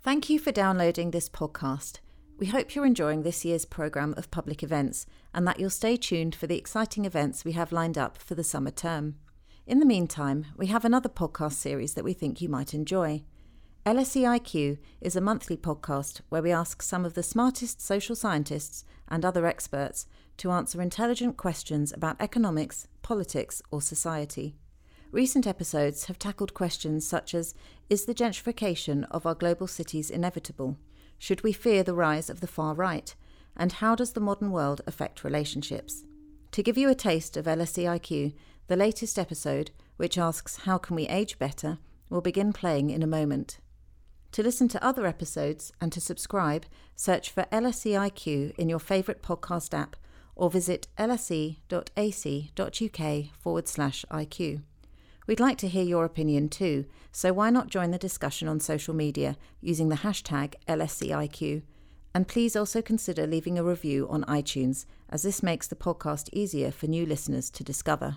Thank you for downloading this podcast. We hope you're enjoying this year's programme of public events and that you'll stay tuned for the exciting events we have lined up for the summer term. In the meantime, we have another podcast series that we think you might enjoy. LSEIQ is a monthly podcast where we ask some of the smartest social scientists and other experts to answer intelligent questions about economics, politics, or society. Recent episodes have tackled questions such as Is the gentrification of our global cities inevitable? Should we fear the rise of the far right? And how does the modern world affect relationships? To give you a taste of LSEIQ, the latest episode, which asks How can we age better, will begin playing in a moment. To listen to other episodes and to subscribe, search for LSEIQ in your favourite podcast app or visit lse.ac.uk forward slash IQ. We'd like to hear your opinion too, so why not join the discussion on social media using the hashtag LSEIQ? And please also consider leaving a review on iTunes, as this makes the podcast easier for new listeners to discover.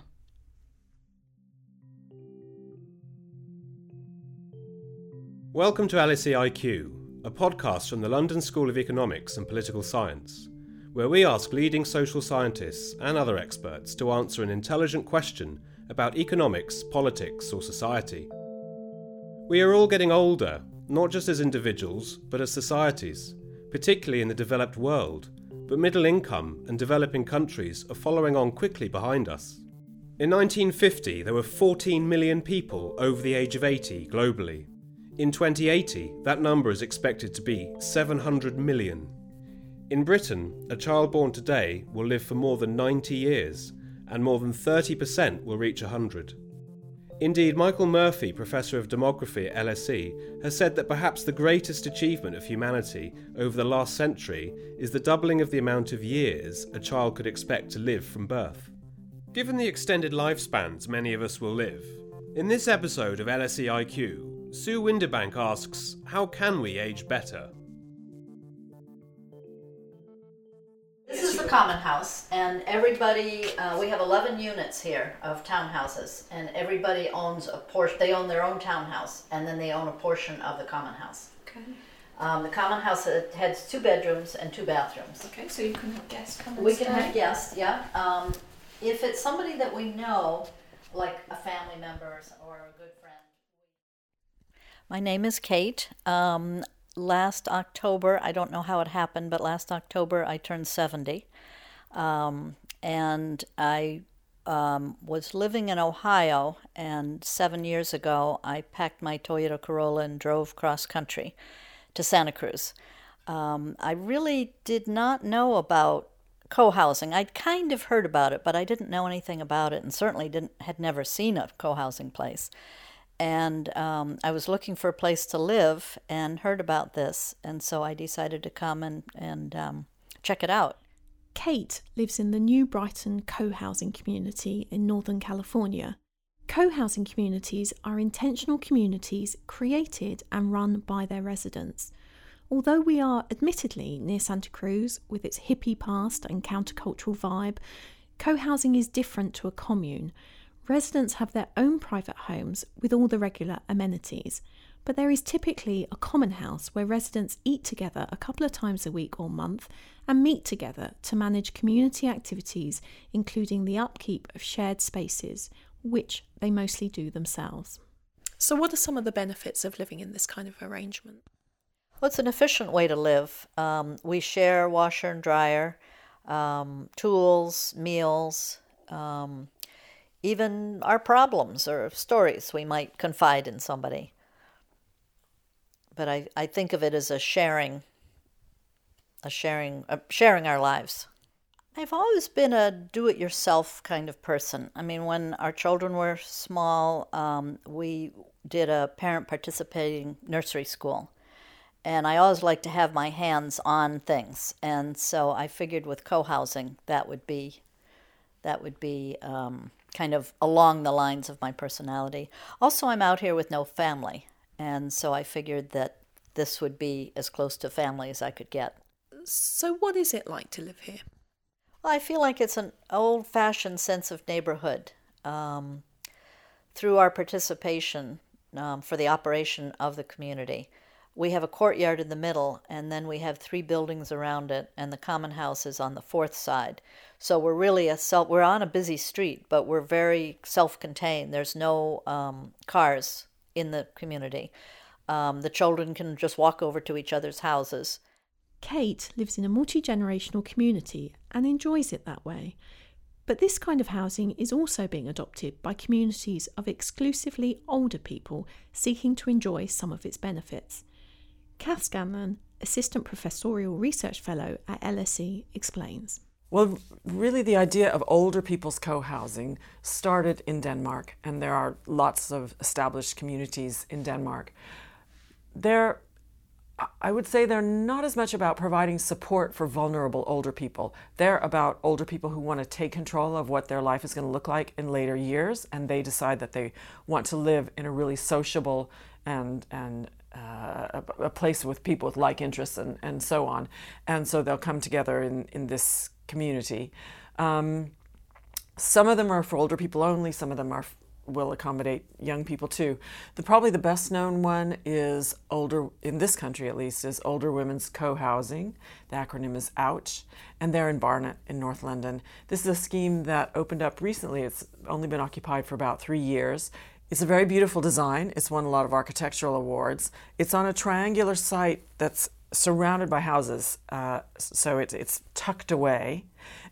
Welcome to LSEIQ, a podcast from the London School of Economics and Political Science, where we ask leading social scientists and other experts to answer an intelligent question about economics, politics, or society. We are all getting older, not just as individuals, but as societies, particularly in the developed world, but middle income and developing countries are following on quickly behind us. In 1950, there were 14 million people over the age of 80 globally. In 2080, that number is expected to be 700 million. In Britain, a child born today will live for more than 90 years, and more than 30% will reach 100. Indeed, Michael Murphy, Professor of Demography at LSE, has said that perhaps the greatest achievement of humanity over the last century is the doubling of the amount of years a child could expect to live from birth. Given the extended lifespans many of us will live, in this episode of LSEIQ, Sue Windebank asks, How can we age better? Common house, and everybody, uh, we have 11 units here of townhouses, and everybody owns a portion, they own their own townhouse, and then they own a portion of the common house. Okay. Um, the common house has two bedrooms and two bathrooms. Okay, so you can have guests come and We stay. can have guests, yeah. Um, if it's somebody that we know, like a family member or or a good friend. My name is Kate. Um, last October, I don't know how it happened, but last October I turned 70. Um, and I um, was living in Ohio, and seven years ago I packed my Toyota Corolla and drove cross country to Santa Cruz. Um, I really did not know about co-housing. I'd kind of heard about it, but I didn't know anything about it, and certainly didn't had never seen a co-housing place. And um, I was looking for a place to live and heard about this, and so I decided to come and and um, check it out. Kate lives in the New Brighton co housing community in Northern California. Co housing communities are intentional communities created and run by their residents. Although we are admittedly near Santa Cruz with its hippie past and countercultural vibe, co housing is different to a commune. Residents have their own private homes with all the regular amenities, but there is typically a common house where residents eat together a couple of times a week or month and meet together to manage community activities, including the upkeep of shared spaces, which they mostly do themselves. So, what are some of the benefits of living in this kind of arrangement? Well, it's an efficient way to live. Um, we share washer and dryer, um, tools, meals, um, even our problems or stories we might confide in somebody. But I, I think of it as a sharing, a sharing, uh, sharing our lives. I've always been a do-it-yourself kind of person. I mean, when our children were small, um, we did a parent participating nursery school and I always like to have my hands on things, and so I figured with co-housing that would be that would be um, kind of along the lines of my personality. Also, I'm out here with no family, and so I figured that this would be as close to family as I could get. So, what is it like to live here? Well, I feel like it's an old-fashioned sense of neighborhood um, through our participation um, for the operation of the community. We have a courtyard in the middle, and then we have three buildings around it, and the common house is on the fourth side. So we're really a self. We're on a busy street, but we're very self-contained. There's no um, cars in the community. Um, the children can just walk over to each other's houses. Kate lives in a multi generational community and enjoys it that way. But this kind of housing is also being adopted by communities of exclusively older people seeking to enjoy some of its benefits. Kath Scanlon, Assistant Professorial Research Fellow at LSE, explains. Well, really, the idea of older people's co housing started in Denmark, and there are lots of established communities in Denmark. They're I would say they're not as much about providing support for vulnerable older people. They're about older people who want to take control of what their life is going to look like in later years, and they decide that they want to live in a really sociable and and uh, a, place with people with like interests and, and so on. And so they'll come together in, in this community. Um, some of them are for older people only, some of them are will accommodate young people too. The probably the best known one is older in this country at least is Older Women's Co-housing. The acronym is OWCH, and they're in Barnet in North London. This is a scheme that opened up recently. It's only been occupied for about three years. It's a very beautiful design. It's won a lot of architectural awards. It's on a triangular site that's surrounded by houses, uh, so it, it's tucked away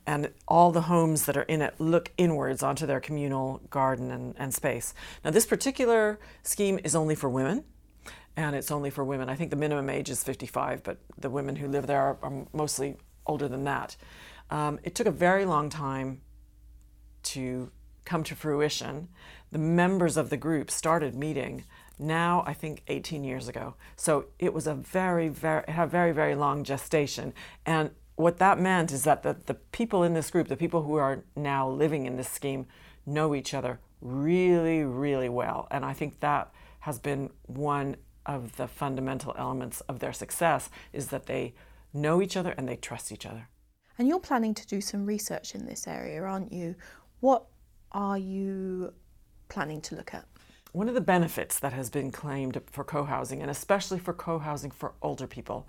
and all the homes that are in it look inwards onto their communal garden and, and space. Now, this particular scheme is only for women, and it's only for women. I think the minimum age is 55, but the women who live there are, are mostly older than that. Um, it took a very long time to come to fruition. The members of the group started meeting now I think 18 years ago. So it was a very, very, had a very, very long gestation. And what that meant is that the, the people in this group, the people who are now living in this scheme, know each other really, really well. And I think that has been one of the fundamental elements of their success is that they know each other and they trust each other. And you're planning to do some research in this area, aren't you? What are you planning to look at? One of the benefits that has been claimed for co housing, and especially for co housing for older people,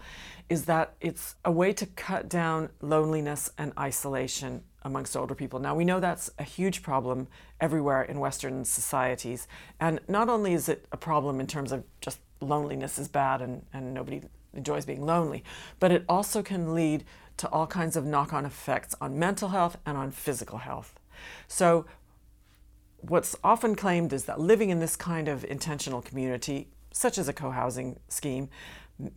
is that it's a way to cut down loneliness and isolation amongst older people. Now, we know that's a huge problem everywhere in Western societies. And not only is it a problem in terms of just loneliness is bad and, and nobody enjoys being lonely, but it also can lead to all kinds of knock on effects on mental health and on physical health. So, what's often claimed is that living in this kind of intentional community, such as a co housing scheme,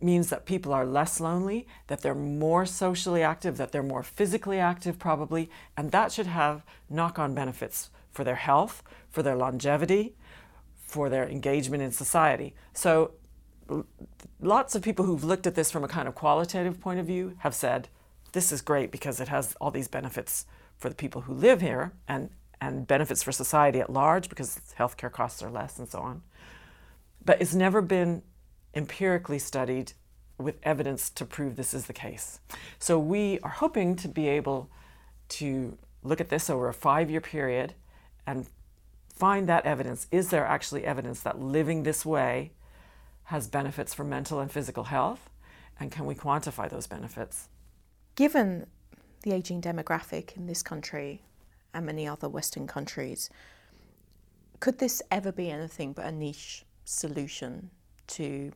means that people are less lonely, that they're more socially active, that they're more physically active, probably, and that should have knock on benefits for their health, for their longevity, for their engagement in society. So, lots of people who've looked at this from a kind of qualitative point of view have said, this is great because it has all these benefits for the people who live here and and benefits for society at large because healthcare costs are less and so on. But it's never been empirically studied with evidence to prove this is the case. So we are hoping to be able to look at this over a five year period and find that evidence. Is there actually evidence that living this way has benefits for mental and physical health? And can we quantify those benefits? Given the aging demographic in this country, and many other Western countries. Could this ever be anything but a niche solution to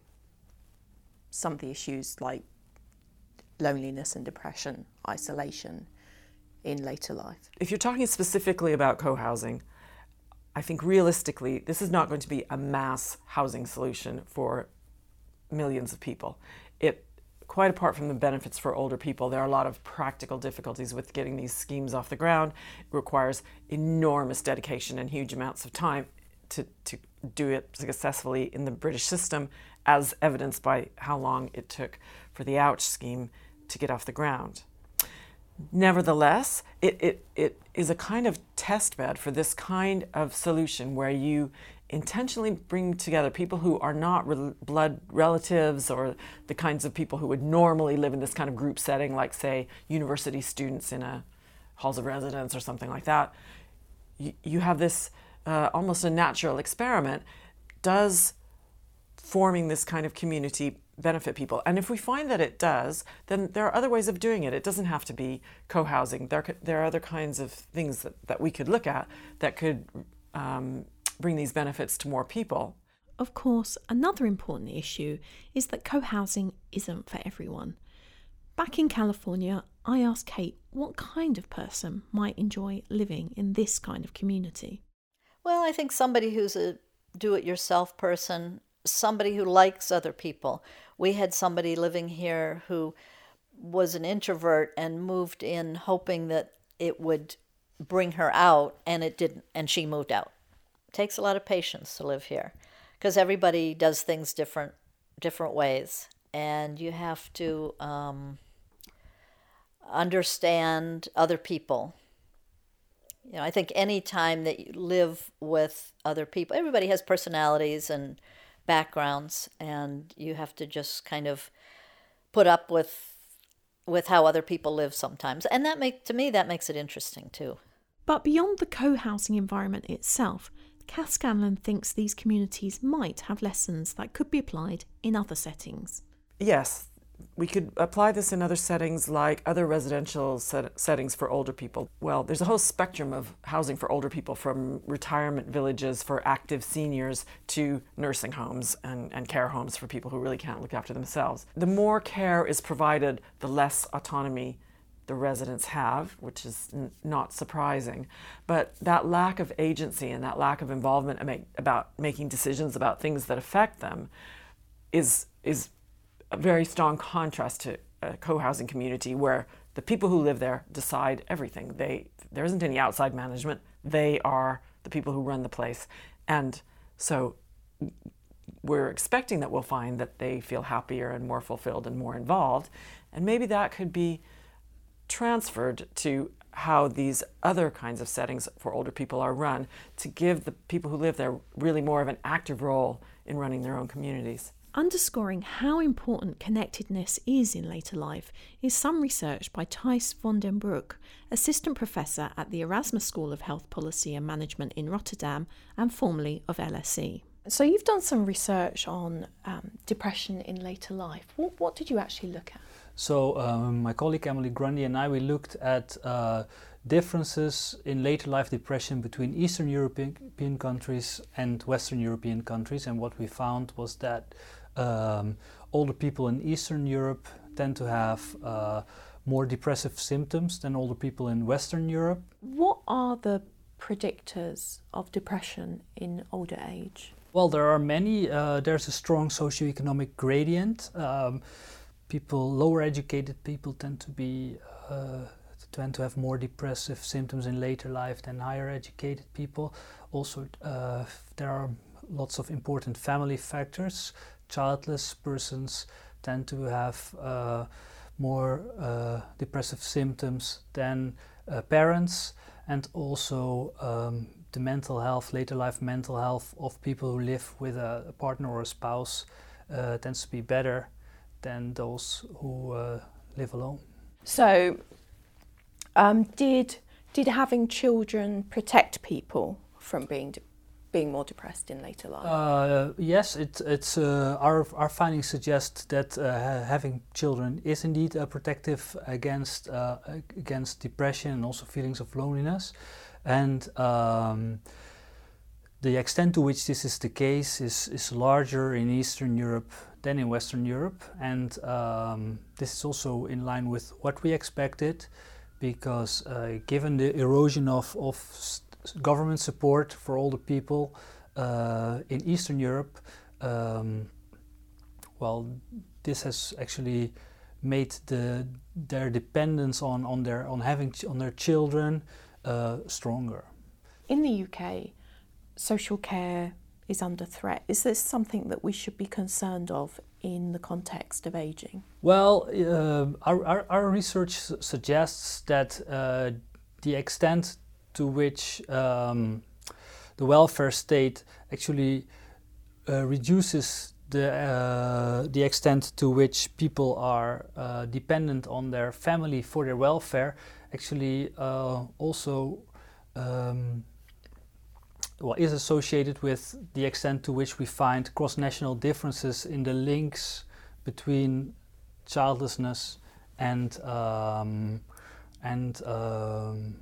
some of the issues like loneliness and depression, isolation in later life? If you're talking specifically about co housing, I think realistically, this is not going to be a mass housing solution for millions of people. It quite apart from the benefits for older people, there are a lot of practical difficulties with getting these schemes off the ground. It requires enormous dedication and huge amounts of time to, to do it successfully in the British system, as evidenced by how long it took for the OWCH scheme to get off the ground. Nevertheless, it, it, it is a kind of test bed for this kind of solution where you intentionally bring together people who are not re- blood relatives or the kinds of people who would normally live in this kind of group setting, like, say, university students in a halls of residence or something like that. You, have this uh, almost a natural experiment. Does forming this kind of community benefit people. And if we find that it does, then there are other ways of doing it. It doesn't have to be co-housing. There, there are other kinds of things that, that we could look at that could um, bring these benefits to more people. Of course, another important issue is that co-housing isn't for everyone. Back in California, I asked Kate what kind of person might enjoy living in this kind of community. Well, I think somebody who's a do it yourself person, somebody who likes other people. We had somebody living here who was an introvert and moved in hoping that it would bring her out, and it didn't, and she moved out. Takes a lot of patience to live here because everybody does things different different ways, and you have to um, understand other people. You know, I think any time that you live with other people, everybody has personalities and backgrounds, and you have to just kind of put up with with how other people live sometimes, and that make to me that makes it interesting too. But beyond the co-housing environment itself, Kath Scanlon thinks these communities might have lessons that could be applied in other settings. Yes, we could apply this in other settings like other residential set- settings for older people. Well, there's a whole spectrum of housing for older people from retirement villages for active seniors to nursing homes and, and care homes for people who really can't look after themselves. The more care is provided, the less autonomy the residents have, which is n- not surprising. But that lack of agency and that lack of involvement about making decisions about things that affect them is is a very strong contrast to a co-housing community where the people who live there decide everything. They there isn't any outside management. They are the people who run the place, and so we're expecting that we'll find that they feel happier and more fulfilled and more involved, and maybe that could be transferred to how these other kinds of settings for older people are run to give the people who live there really more of an active role in running their own communities. Underscoring how important connectedness is in later life is some research by Thijs van den Broek, assistant professor at the Erasmus School of Health Policy and Management in Rotterdam and formerly of LSE. So, you've done some research on um, depression in later life. What, what, did you actually look at? So, um, my colleague Emily Grundy and I we looked at uh, differences in later life depression between Eastern European countries and Western European countries, and what we found was that um, older people in Eastern Europe tend to have uh, more depressive symptoms than older people in Western Europe. What are the predictors of depression in older age? Well, there are many. Uh, there's a strong socioeconomic gradient. Um, people, lower educated people, tend to be uh, tend to have more depressive symptoms in later life than higher educated people. Also, uh, there are lots of important family factors. Childless persons tend to have uh, more uh, depressive symptoms than uh, parents, and also um, the mental health, later life mental health of people who live with a, a partner or a spouse uh, tends to be better than those who uh, live alone. So, um, did did having children protect people from being de- being more depressed in later life? Uh, yes, it, it's uh, our our findings suggest that uh, having children is indeed a protective against uh, against depression and also feelings of loneliness, and. Um, the extent to which this is the case is, is larger in Eastern Europe than in Western Europe, and um, this is also in line with what we expected, because uh, given the erosion of, of government support for older people uh, in Eastern Europe, um, well, this has actually made the their dependence on, on their on having on their children uh, stronger. In the UK, social care is under threat. Is this something that we should be concerned of in the context of aging? Well, uh, our, our, our, research suggests that uh, the extent to which um, the welfare state actually uh, reduces the uh, the extent to which people are uh, dependent on their family for their welfare actually uh, also um, well, is associated with the extent to which we find cross-national differences in the links between childlessness and um, and um,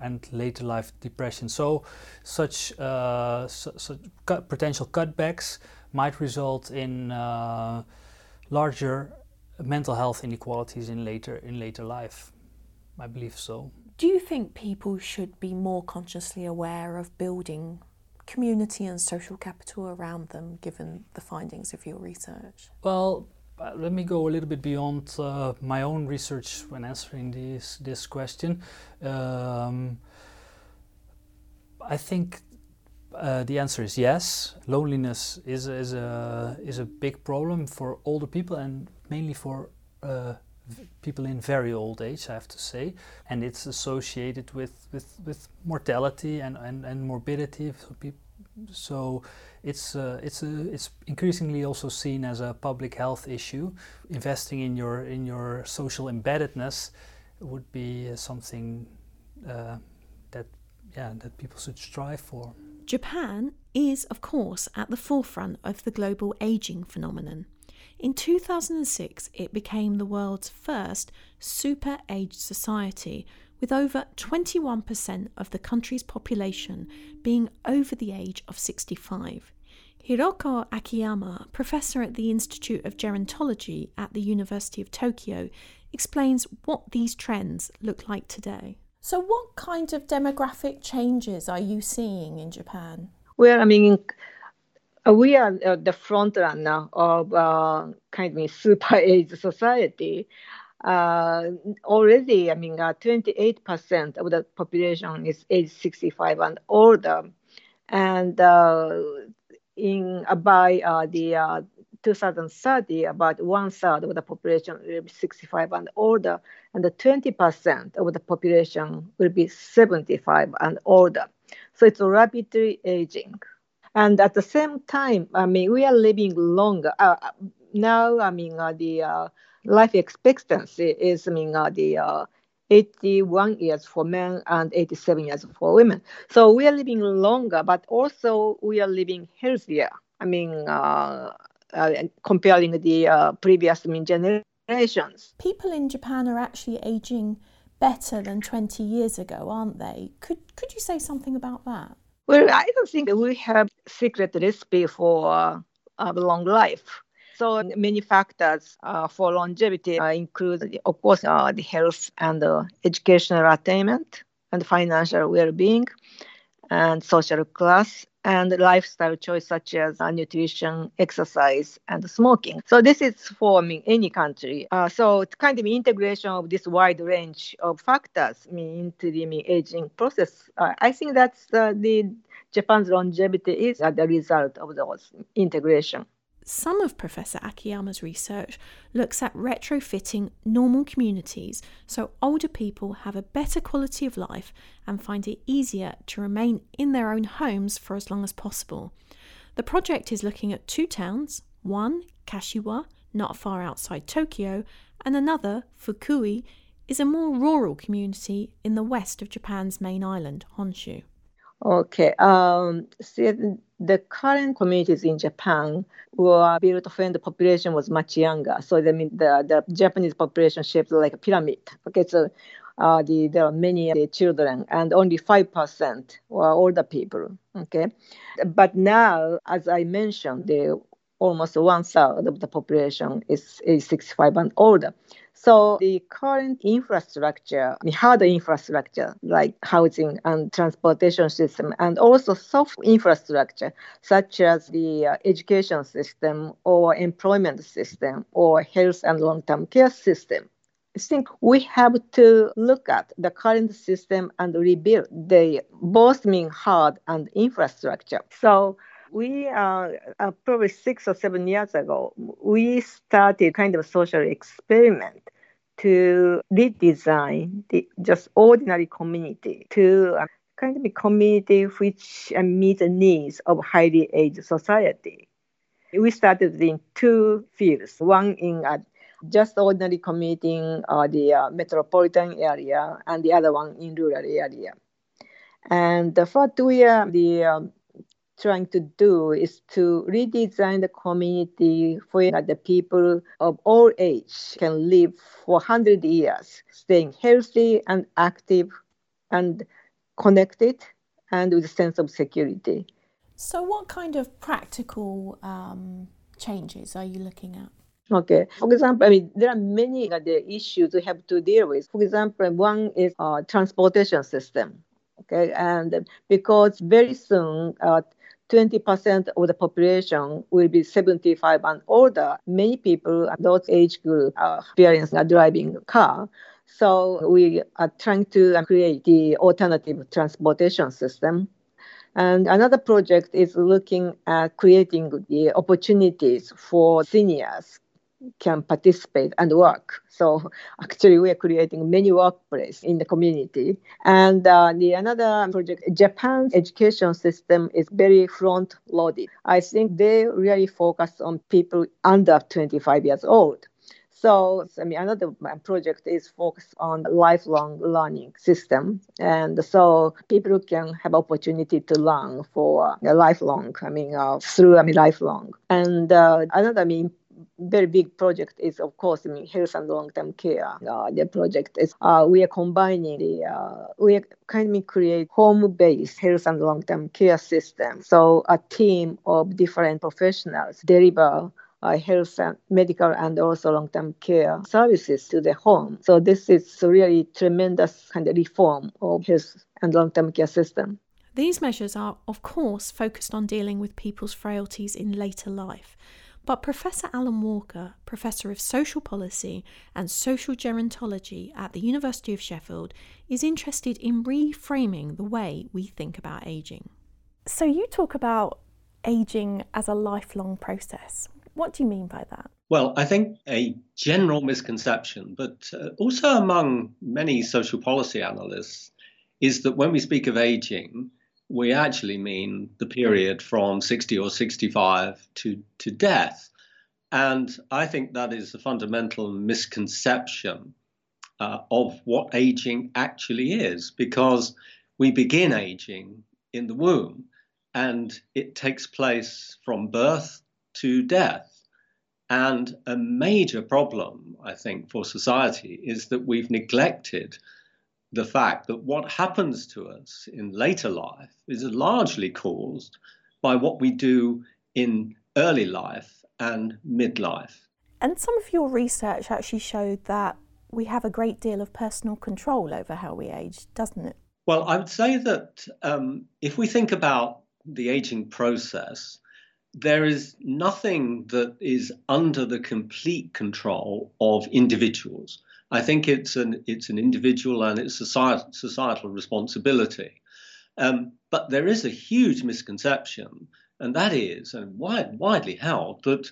and later life depression. So, such uh, such cut, potential cutbacks might result in uh, larger mental health inequalities in later in later life. I believe so. Do you think people should be more consciously aware of building community and social capital around them, given the findings of your research? Well, uh, let me go a little bit beyond uh, my own research when answering this this question. Um, I think uh, the answer is yes. Loneliness is is a is a big problem for older people and mainly for uh, people in very old age, I have to say, and it's associated with with, with mortality and, and, and morbidity. So it's uh, it's a, it's increasingly also seen as a public health issue. Investing in your in your social embeddedness would be uh, something uh, that yeah that people should strive for. Japan is, of course, at the forefront of the global aging phenomenon. In 2006, it became the world's first super aged society, with over 21% of the country's population being over the age of 65. Hiroko Akiyama, professor at the Institute of Gerontology at the University of Tokyo, explains what these trends look like today. So, what kind of demographic changes are you seeing in Japan? Well, I mean, we are uh, the front runner of uh, kind of super age society. Uh, already, I mean, 28% uh, of the population is age 65 and older. And uh, in by the 2030, about one third of the population will be 65 and older, and 20% of the population will be 75 and older. So it's rapidly aging. And at the same time, I mean, we are living longer. Uh, now, I mean, uh, the uh, life expectancy is, I mean, uh, the uh, 81 years for men and 87 years for women. So we are living longer, but also we are living healthier. I mean, uh, uh, comparing the uh, previous I mean, generations. People in Japan are actually aging better than 20 years ago, aren't they? Could, could you say something about that? Well, I don't think we have secret recipe for uh, a long life. So many factors uh, for longevity uh, include, of course, uh, the health and educational attainment and financial well-being and social class and lifestyle choice such as uh, nutrition, exercise, and smoking. So this is for I mean, any country. Uh, so it's kind of integration of this wide range of factors into the aging process. Uh, I think that's uh, the Japan's longevity is as a result of those integration. Some of Professor Akiyama's research looks at retrofitting normal communities so older people have a better quality of life and find it easier to remain in their own homes for as long as possible. The project is looking at two towns one, Kashiwa, not far outside Tokyo, and another, Fukui, is a more rural community in the west of Japan's main island, Honshu. Okay. Um, see, the current communities in Japan were built when the population was much younger. So I mean, the, the Japanese population shaped like a pyramid. Okay, so uh, the, there are many uh, children, and only 5% were older people. Okay, but now, as I mentioned, the almost one third of the population is age 65 and older. So the current infrastructure, the hard infrastructure like housing and transportation system, and also soft infrastructure such as the uh, education system or employment system or health and long-term care system. I think we have to look at the current system and rebuild the both mean hard and infrastructure. So we uh, uh, probably six or seven years ago, we started kind of social experiment to redesign the just ordinary community to uh, kind of a community which uh, meets the needs of highly aged society. We started in two fields, one in a just ordinary community in uh, the uh, metropolitan area and the other one in rural area. And the first year, the um, trying to do is to redesign the community where the people of all age can live for 100 years, staying healthy and active and connected and with a sense of security. So, what kind of practical um, changes are you looking at? Okay. For example, I mean, there are many uh, the issues we have to deal with. For example, one is uh, transportation system. Okay, and because very soon, uh, 20% of the population will be 75 and older. Many people, those age group, are experiencing a driving car. So we are trying to create the alternative transportation system. And another project is looking at creating the opportunities for seniors can participate and work. So actually, we are creating many workplaces in the community. And uh, the another project, Japan's education system is very front loaded. I think they really focus on people under 25 years old. So, I mean, another project is focused on lifelong learning system, and so people can have opportunity to learn for a lifelong. I mean, uh, through I mean lifelong. And uh, another I mean very big project is, of course, I mean, health and long-term care. Uh, the project is uh, we are combining the uh, we are kind of create home-based health and long-term care system. So a team of different professionals deliver uh, health and medical and also long-term care services to the home. So this is really tremendous kind of reform of health and long-term care system. These measures are, of course, focused on dealing with people's frailties in later life. But Professor Alan Walker, Professor of Social Policy and Social Gerontology at the University of Sheffield, is interested in reframing the way we think about ageing. So, you talk about ageing as a lifelong process. What do you mean by that? Well, I think a general misconception, but uh, also among many social policy analysts, is that when we speak of aging, we actually mean the period from 60 or 65 to, to death. And I think that is a fundamental misconception uh, of what aging actually is, because we begin aging in the womb and it takes place from birth to death. And a major problem, I think, for society is that we've neglected the fact that what happens to us in later life is largely caused by what we do in early life and midlife. And some of your research actually showed that we have a great deal of personal control over how we age, doesn't it? Well, I would say that um, if we think about the aging process, there is nothing that is under the complete control of individuals. I think it's an it's an individual and it's societal, societal responsibility. Um, but there is a huge misconception, and that is, and wide, widely held, that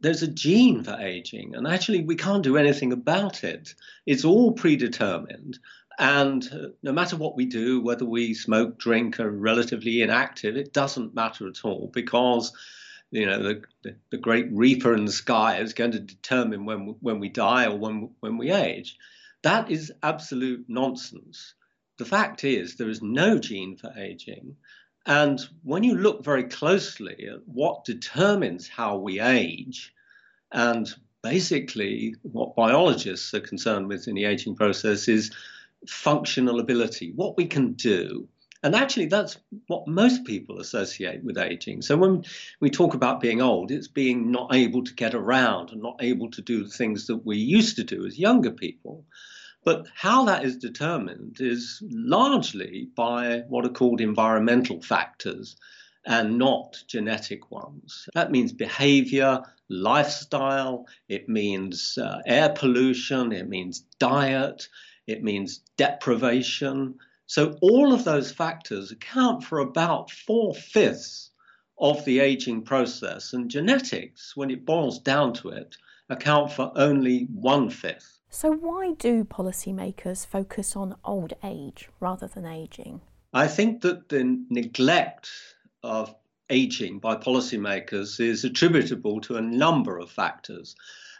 there's a gene for aging, and actually we can't do anything about it. It's all predetermined, and uh, no matter what we do, whether we smoke, drink, are relatively inactive, it doesn't matter at all because you know the, the, great reaper in the sky is going to determine when when we die or when when we age. That is absolute nonsense. The fact is there is no gene for aging, and when you look very closely at what determines how we age, and basically what biologists are concerned with in the aging process is functional ability, what we can do. And actually, that's what most people associate with aging. So when we talk about being old, it's being not able to get around and not able to do the things that we used to do as younger people. But how that is determined is largely by what are called environmental factors and not genetic ones. That means behavior, lifestyle, it means uh, air pollution, it means diet, it means deprivation. So, all of those factors account for about four fifths of the aging process, and genetics, when it boils down to it, account for only one fifth. So, why do policymakers focus on old age rather than aging? I think that the neglect of aging by policymakers is attributable to a number of factors.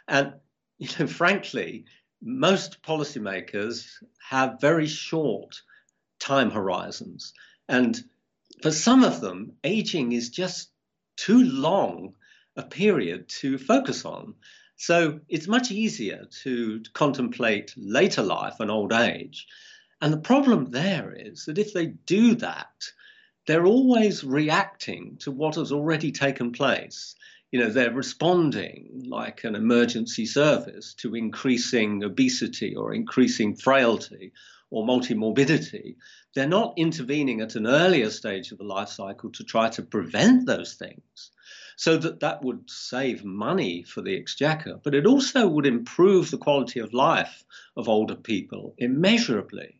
And, you know, frankly, most policymakers have very short time horizons. And for some of them, aging is just too long a period to focus on. So it's much easier to contemplate later life and old age. And the problem there is that if they do that, they're always reacting to what has already taken place. You know, they're responding like an emergency service to increasing obesity or increasing frailty or multimorbidity. They're not intervening at an earlier stage of the life cycle to try to prevent those things so that that would save money for the exchequer, but it also would improve the quality of life of older people immeasurably.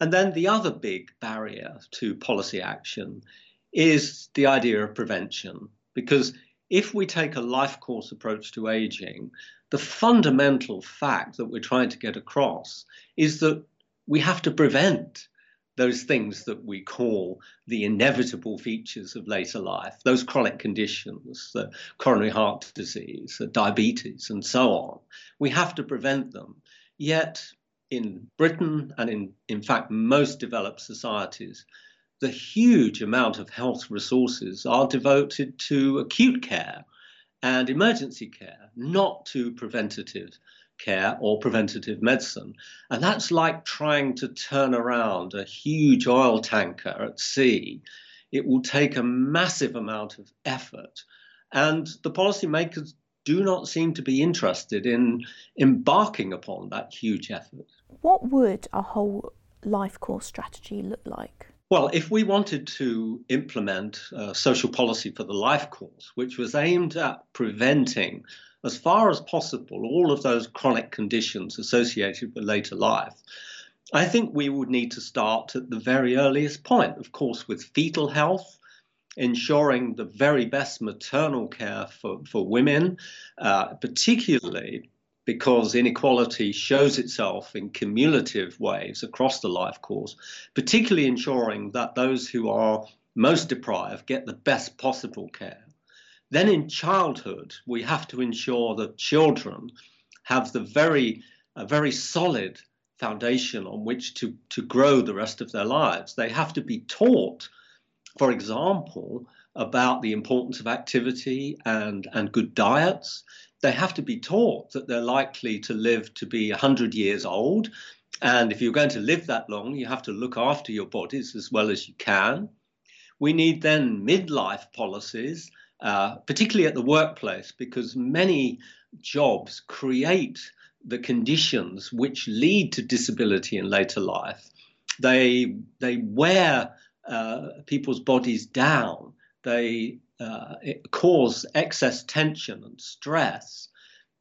And then the other big barrier to policy action is the idea of prevention, because if we take a life course approach to aging, the fundamental fact that we're trying to get across is that we have to prevent those things that we call the inevitable features of later life, those chronic conditions, the coronary heart disease, the diabetes, and so on. We have to prevent them. Yet, in Britain and in, in fact, most developed societies, the huge amount of health resources are devoted to acute care and emergency care, not to preventative care or preventative medicine. And that's like trying to turn around a huge oil tanker at sea. It will take a massive amount of effort. And the policymakers do not seem to be interested in embarking upon that huge effort. What would a whole life course strategy look like? Well, if we wanted to implement social policy for the life course, which was aimed at preventing as far as possible all of those chronic conditions associated with later life, I think we would need to start at the very earliest point, of course, with fetal health, ensuring the very best maternal care for, for women, uh, particularly because inequality shows itself in cumulative ways across the life course, particularly ensuring that those who are most deprived get the best possible care. Then in childhood, we have to ensure that children have the very, a very solid foundation on which to, to grow the rest of their lives. They have to be taught, for example, about the importance of activity and, and good diets. They have to be taught that they're likely to live to be 100 years old. And if you're going to live that long, you have to look after your bodies as well as you can. We need then midlife policies uh, particularly at the workplace, because many jobs create the conditions which lead to disability in later life. They they wear uh, people's bodies down. They uh, cause excess tension and stress,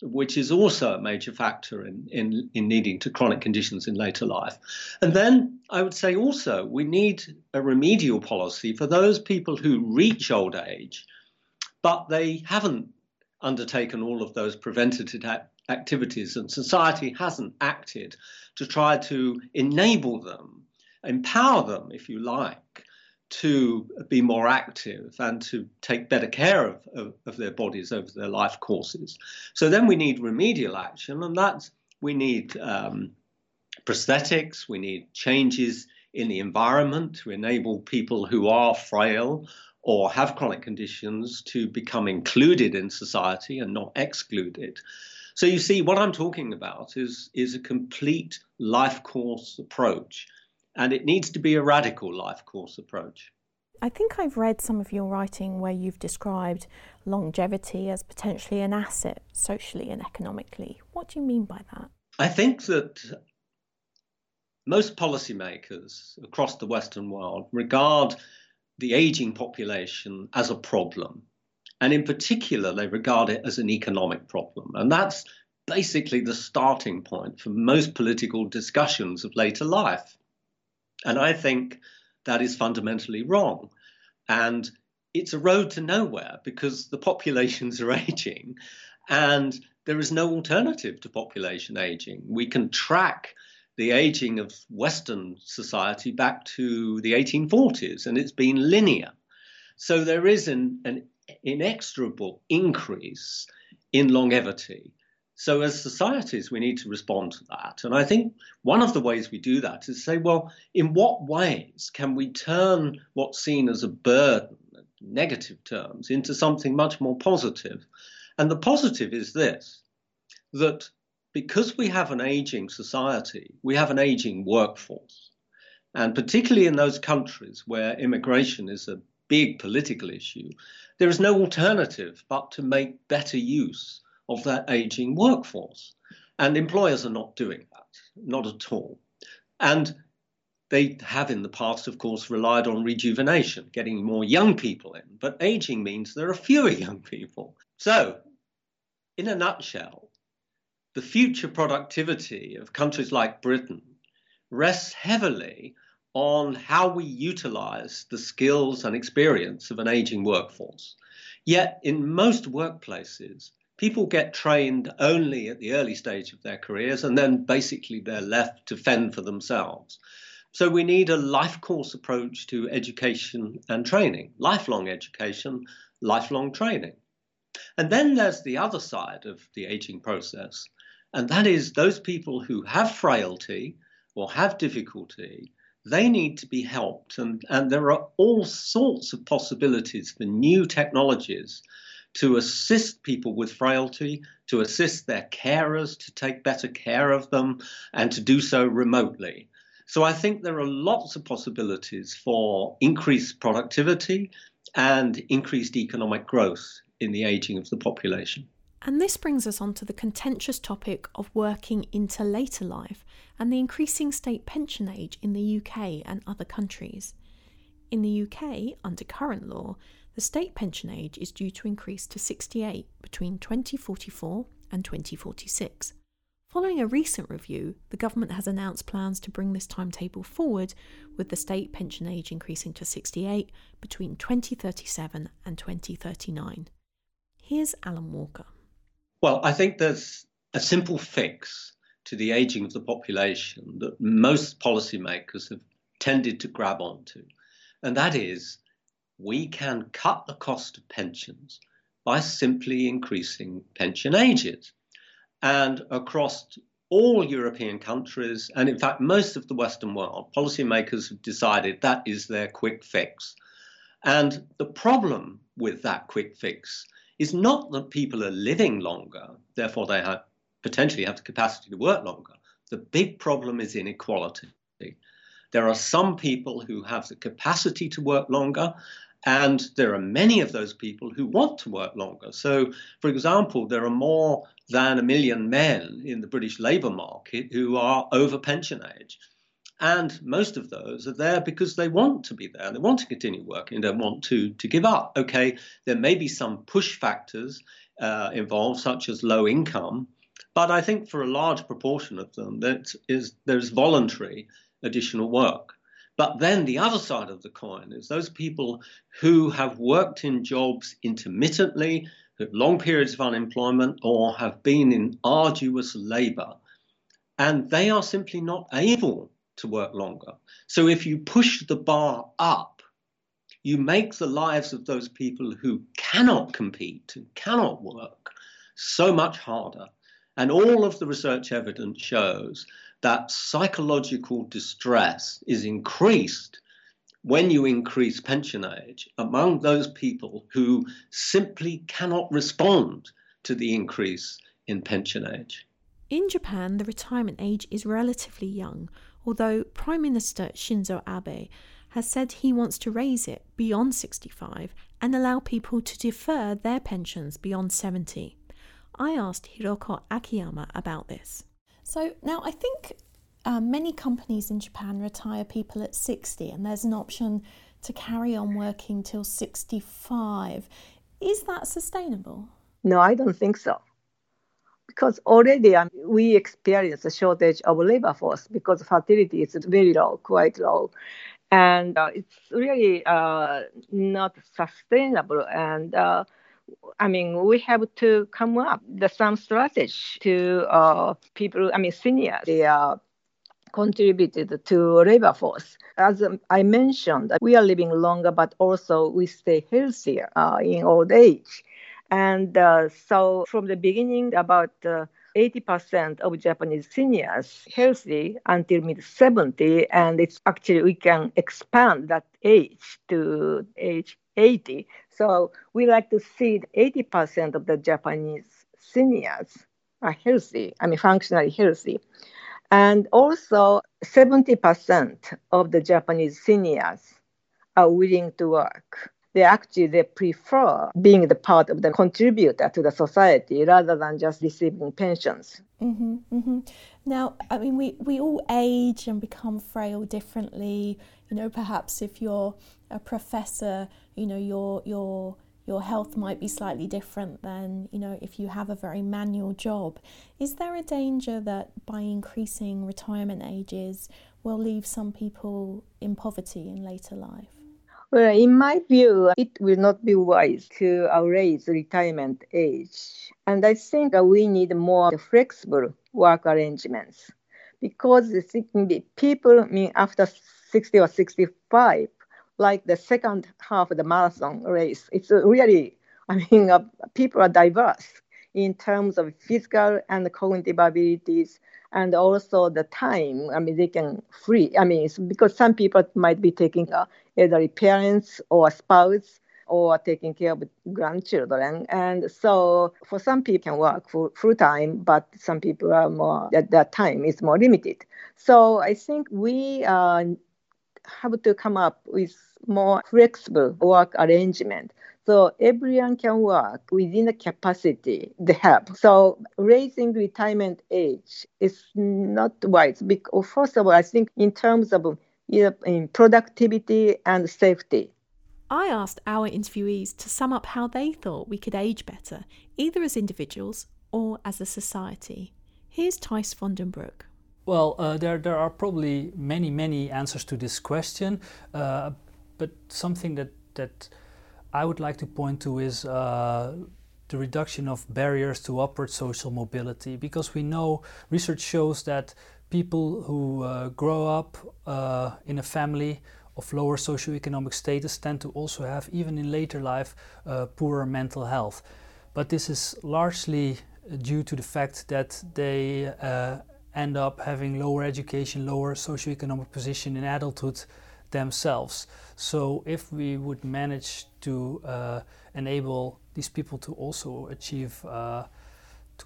which is also a major factor in, in, in needing to chronic conditions in later life. And then I would say also we need a remedial policy for those people who reach old age but they haven't undertaken all of those preventative activities, and society hasn't acted to try to enable them, empower them, if you like, to be more active and to take better care of, of, of, their bodies over their life courses. So then we need remedial action, and that's we need um, prosthetics, we need changes in the environment to enable people who are frail or have chronic conditions to become included in society and not excluded. So you see, what I'm talking about is, is a complete life course approach, and it needs to be a radical life course approach. I think I've read some of your writing where you've described longevity as potentially an asset socially and economically. What do you mean by that? I think that most policymakers across the Western world regard the aging population as a problem. And in particular, they regard it as an economic problem. And that's basically the starting point for most political discussions of later life. And I think that is fundamentally wrong. And it's a road to nowhere because the populations are aging and there is no alternative to population aging. We can track the aging of Western society back to the 1840s, and it's been linear. So there is an, an inexorable increase in longevity. So, as societies, we need to respond to that. And I think one of the ways we do that is say, well, in what ways can we turn what's seen as a burden, negative terms, into something much more positive? And the positive is this that because we have an aging society, we have an aging workforce. And particularly in those countries where immigration is a big political issue, there is no alternative but to make better use of that aging workforce. And employers are not doing that, not at all. And they have in the past, of course, relied on rejuvenation, getting more young people in. But aging means there are fewer young people. So, in a nutshell, the future productivity of countries like Britain rests heavily on how we utilize the skills and experience of an aging workforce. Yet, in most workplaces, people get trained only at the early stage of their careers and then basically they're left to fend for themselves. So we need a life course approach to education and training, lifelong education, lifelong training. And then there's the other side of the aging process, and that is those people who have frailty or have difficulty, they need to be helped. And, and there are all sorts of possibilities for new technologies to assist people with frailty, to assist their carers to take better care of them, and to do so remotely. So I think there are lots of possibilities for increased productivity and increased economic growth in the aging of the population. And this brings us on to the contentious topic of working into later life and the increasing state pension age in the UK and other countries. In the UK, under current law, the state pension age is due to increase to 68 between 2044 and 2046. Following a recent review, the government has announced plans to bring this timetable forward, with the state pension age increasing to 68 between 2037 and 2039. Here's Alan Walker. Well, I think there's a simple fix to the aging of the population that most policymakers have tended to grab onto, and that is we can cut the cost of pensions by simply increasing pension ages. And across all European countries, and in fact, most of the Western world, policymakers have decided that is their quick fix. And the problem with that quick fix is not that people are living longer, therefore, they have, potentially have the capacity to work longer. The big problem is inequality. There are some people who have the capacity to work longer, and there are many of those people who want to work longer. So, for example, there are more than a million men in the British labour market who are over pension age. And most of those are there because they want to be there. They want to continue working. They don't want to, to give up. Okay, there may be some push factors uh, involved, such as low income, but I think for a large proportion of them, that is, there's voluntary additional work. But then the other side of the coin is those people who have worked in jobs intermittently, have long periods of unemployment, or have been in arduous labor, and they are simply not able to work longer. So if you push the bar up, you make the lives of those people who cannot compete and cannot work so much harder. And all of the research evidence shows that psychological distress is increased when you increase pension age among those people who simply cannot respond to the increase in pension age. In Japan, the retirement age is relatively young, although Prime Minister Shinzo Abe has said he wants to raise it beyond 65 and allow people to defer their pensions beyond 70. I asked Hiroko Akiyama about this. So now I think uh, many companies in Japan retire people at 60, and there's an option to carry on working till 65. Is that sustainable? No, I don't think so. Because already um, we experience a shortage of labor force because fertility is very low, quite low. And uh, it's really uh, not sustainable. And uh, I mean, we have to come up with some strategy to uh, people, I mean, seniors, they are contributed to labor force. As I mentioned, we are living longer, but also we stay healthier uh, in old age. And uh, so from the beginning about uh, 80% of Japanese seniors healthy until mid 70, and it's actually we can expand that age to age 80. So we like to see 80% of the Japanese seniors are healthy, I mean, functionally healthy. And also, 70% of the Japanese seniors are willing to work. They actually they prefer being the part of the contributor to the society rather than just receiving pensions. Mm-hmm, mm-hmm. Now, I mean, we, we all age and become frail differently. You know, perhaps if you're a professor, you know, your your your health might be slightly different than you know if you have a very manual job. Is there a danger that by increasing retirement ages will leave some people in poverty in later life? Well, in my view, it will not be wise to raise retirement age. And I think we need more flexible work arrangements because people, I mean, after 60 or 65, like the second half of the marathon race. It's really, I mean, uh, people are diverse in terms of physical and cognitive abilities and also the time. I mean, they can free. I mean, because some people might be taking uh, elderly parents or spouse or taking care of grandchildren. And so for some people can work full, full time, but some people are more, that, that time is more limited. So I think we uh, have to come up with more flexible work arrangement. So everyone can work within the capacity they have. So raising retirement age is not wise. Because first of all, I think in terms of you know, in productivity and safety. I asked our interviewees to sum up how they thought we could age better, either as individuals or as a society. Here's Thijs van den Broek. Well, uh, there, there are probably many, many answers to this question, uh, but something that, that I would like to point to is uh, the reduction of barriers to upward social mobility, because we know research shows that people who uh, grow up uh, in a family of lower socioeconomic status tend to also have, even in later life, uh, poorer mental health. But this is largely due to the fact that they end up having lower education, lower socioeconomic position in adulthood themselves. So if we would manage to uh, enable these people to also achieve uh, to,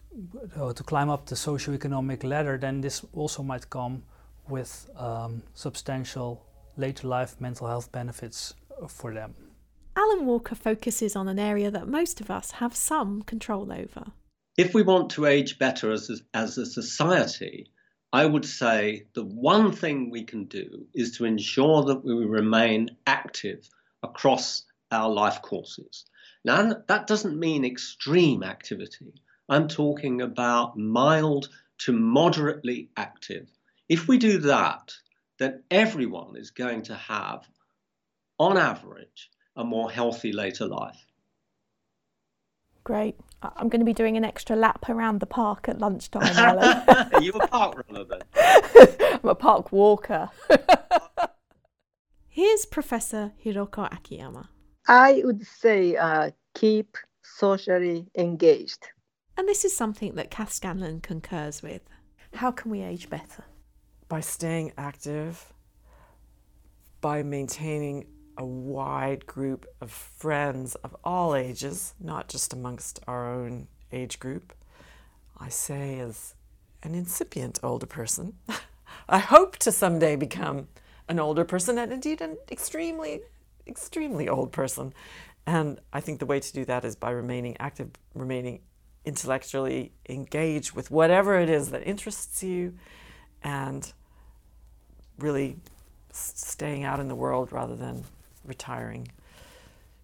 uh, to, climb up the socioeconomic ladder, then this also might come with um, substantial later life mental health benefits for them. Alan Walker focuses on an area that most of us have some control over if we want to age better as a, as a society, I would say the one thing we can do is to ensure that we remain active across our life courses. Now, that doesn't mean extreme activity. I'm talking about mild to moderately active. If we do that, then everyone is going to have, on average, a more healthy later life. Great. I'm going to be doing an extra lap around the park at lunchtime, Alan. Are you a park runner then? I'm a park walker. Here's Professor Hiroko Akiyama. I would say uh, keep socially engaged. And this is something that Kath Scanlon concurs with. How can we age better? By staying active, by maintaining a wide group of friends of all ages, not just amongst our own age group. I say, as an incipient older person, I hope to someday become an older person and indeed an extremely, extremely old person. And I think the way to do that is by remaining active, remaining intellectually engaged with whatever it is that interests you, and really staying out in the world rather than retiring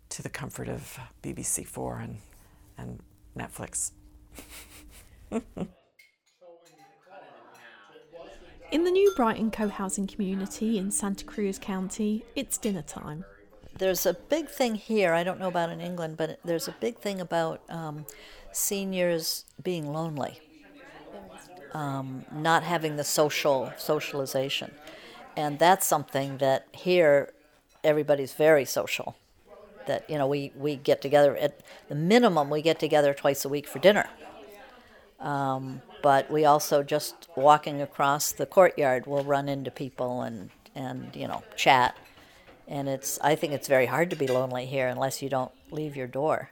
to the comfort of BBC Four and, and Netflix. in the new Brighton co housing community in Santa Cruz County, it's dinner time. There's a big thing here, I don't know about in England, but there's a big thing about um, seniors being lonely, um, not having the social socialization. And that's something that here everybody's very social. That you know, we we get together at the minimum. We get together twice a week for dinner. Um, but we also just walking across the courtyard will run into people and and you know chat and it's i think it's very hard to be lonely here unless you don't leave your door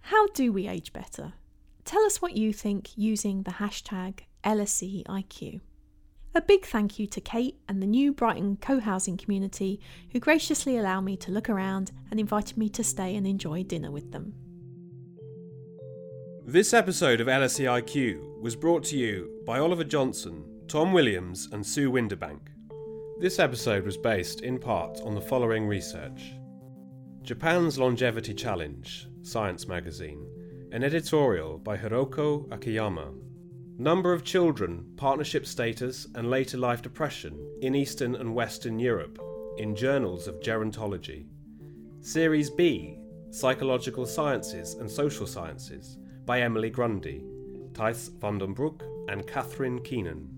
how do we age better tell us what you think using the hashtag lseiq a big thank you to Kate and the new Brighton co housing community who graciously allowed me to look around and invited me to stay and enjoy dinner with them. This episode of LSEIQ was brought to you by Oliver Johnson, Tom Williams, and Sue Windebank. This episode was based in part on the following research Japan's Longevity Challenge, Science Magazine, an editorial by Hiroko Akiyama. Number of children, partnership status, and later life depression in Eastern and Western Europe in Journals of Gerontology. Series B, Psychological Sciences and Social Sciences by Emily Grundy, Thijs van den Broek, and Katherine Keenan.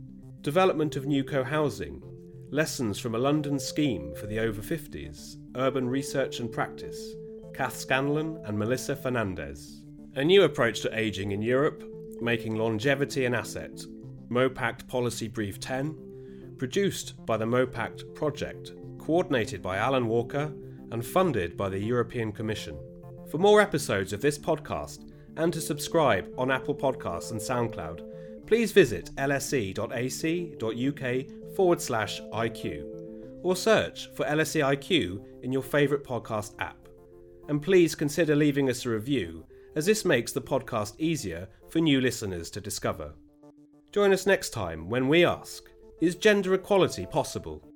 Development of new co-housing, lessons from a London scheme for the over 50s, urban research and practice, Kath Scanlon and Melissa Fernandez. A new approach to ageing in Europe, making longevity an asset, MOPACT Policy Brief 10, produced by the MOPACT project, coordinated by Alan Walker and funded by the European Commission. For more episodes of this podcast, and to subscribe on Apple Podcasts and SoundCloud, please visit lse.ac.uk forward slash IQ or search for LSE IQ in your favourite podcast app. And please consider leaving us a review, as this makes the podcast easier for new listeners to discover. Join us next time when we ask Is gender equality possible?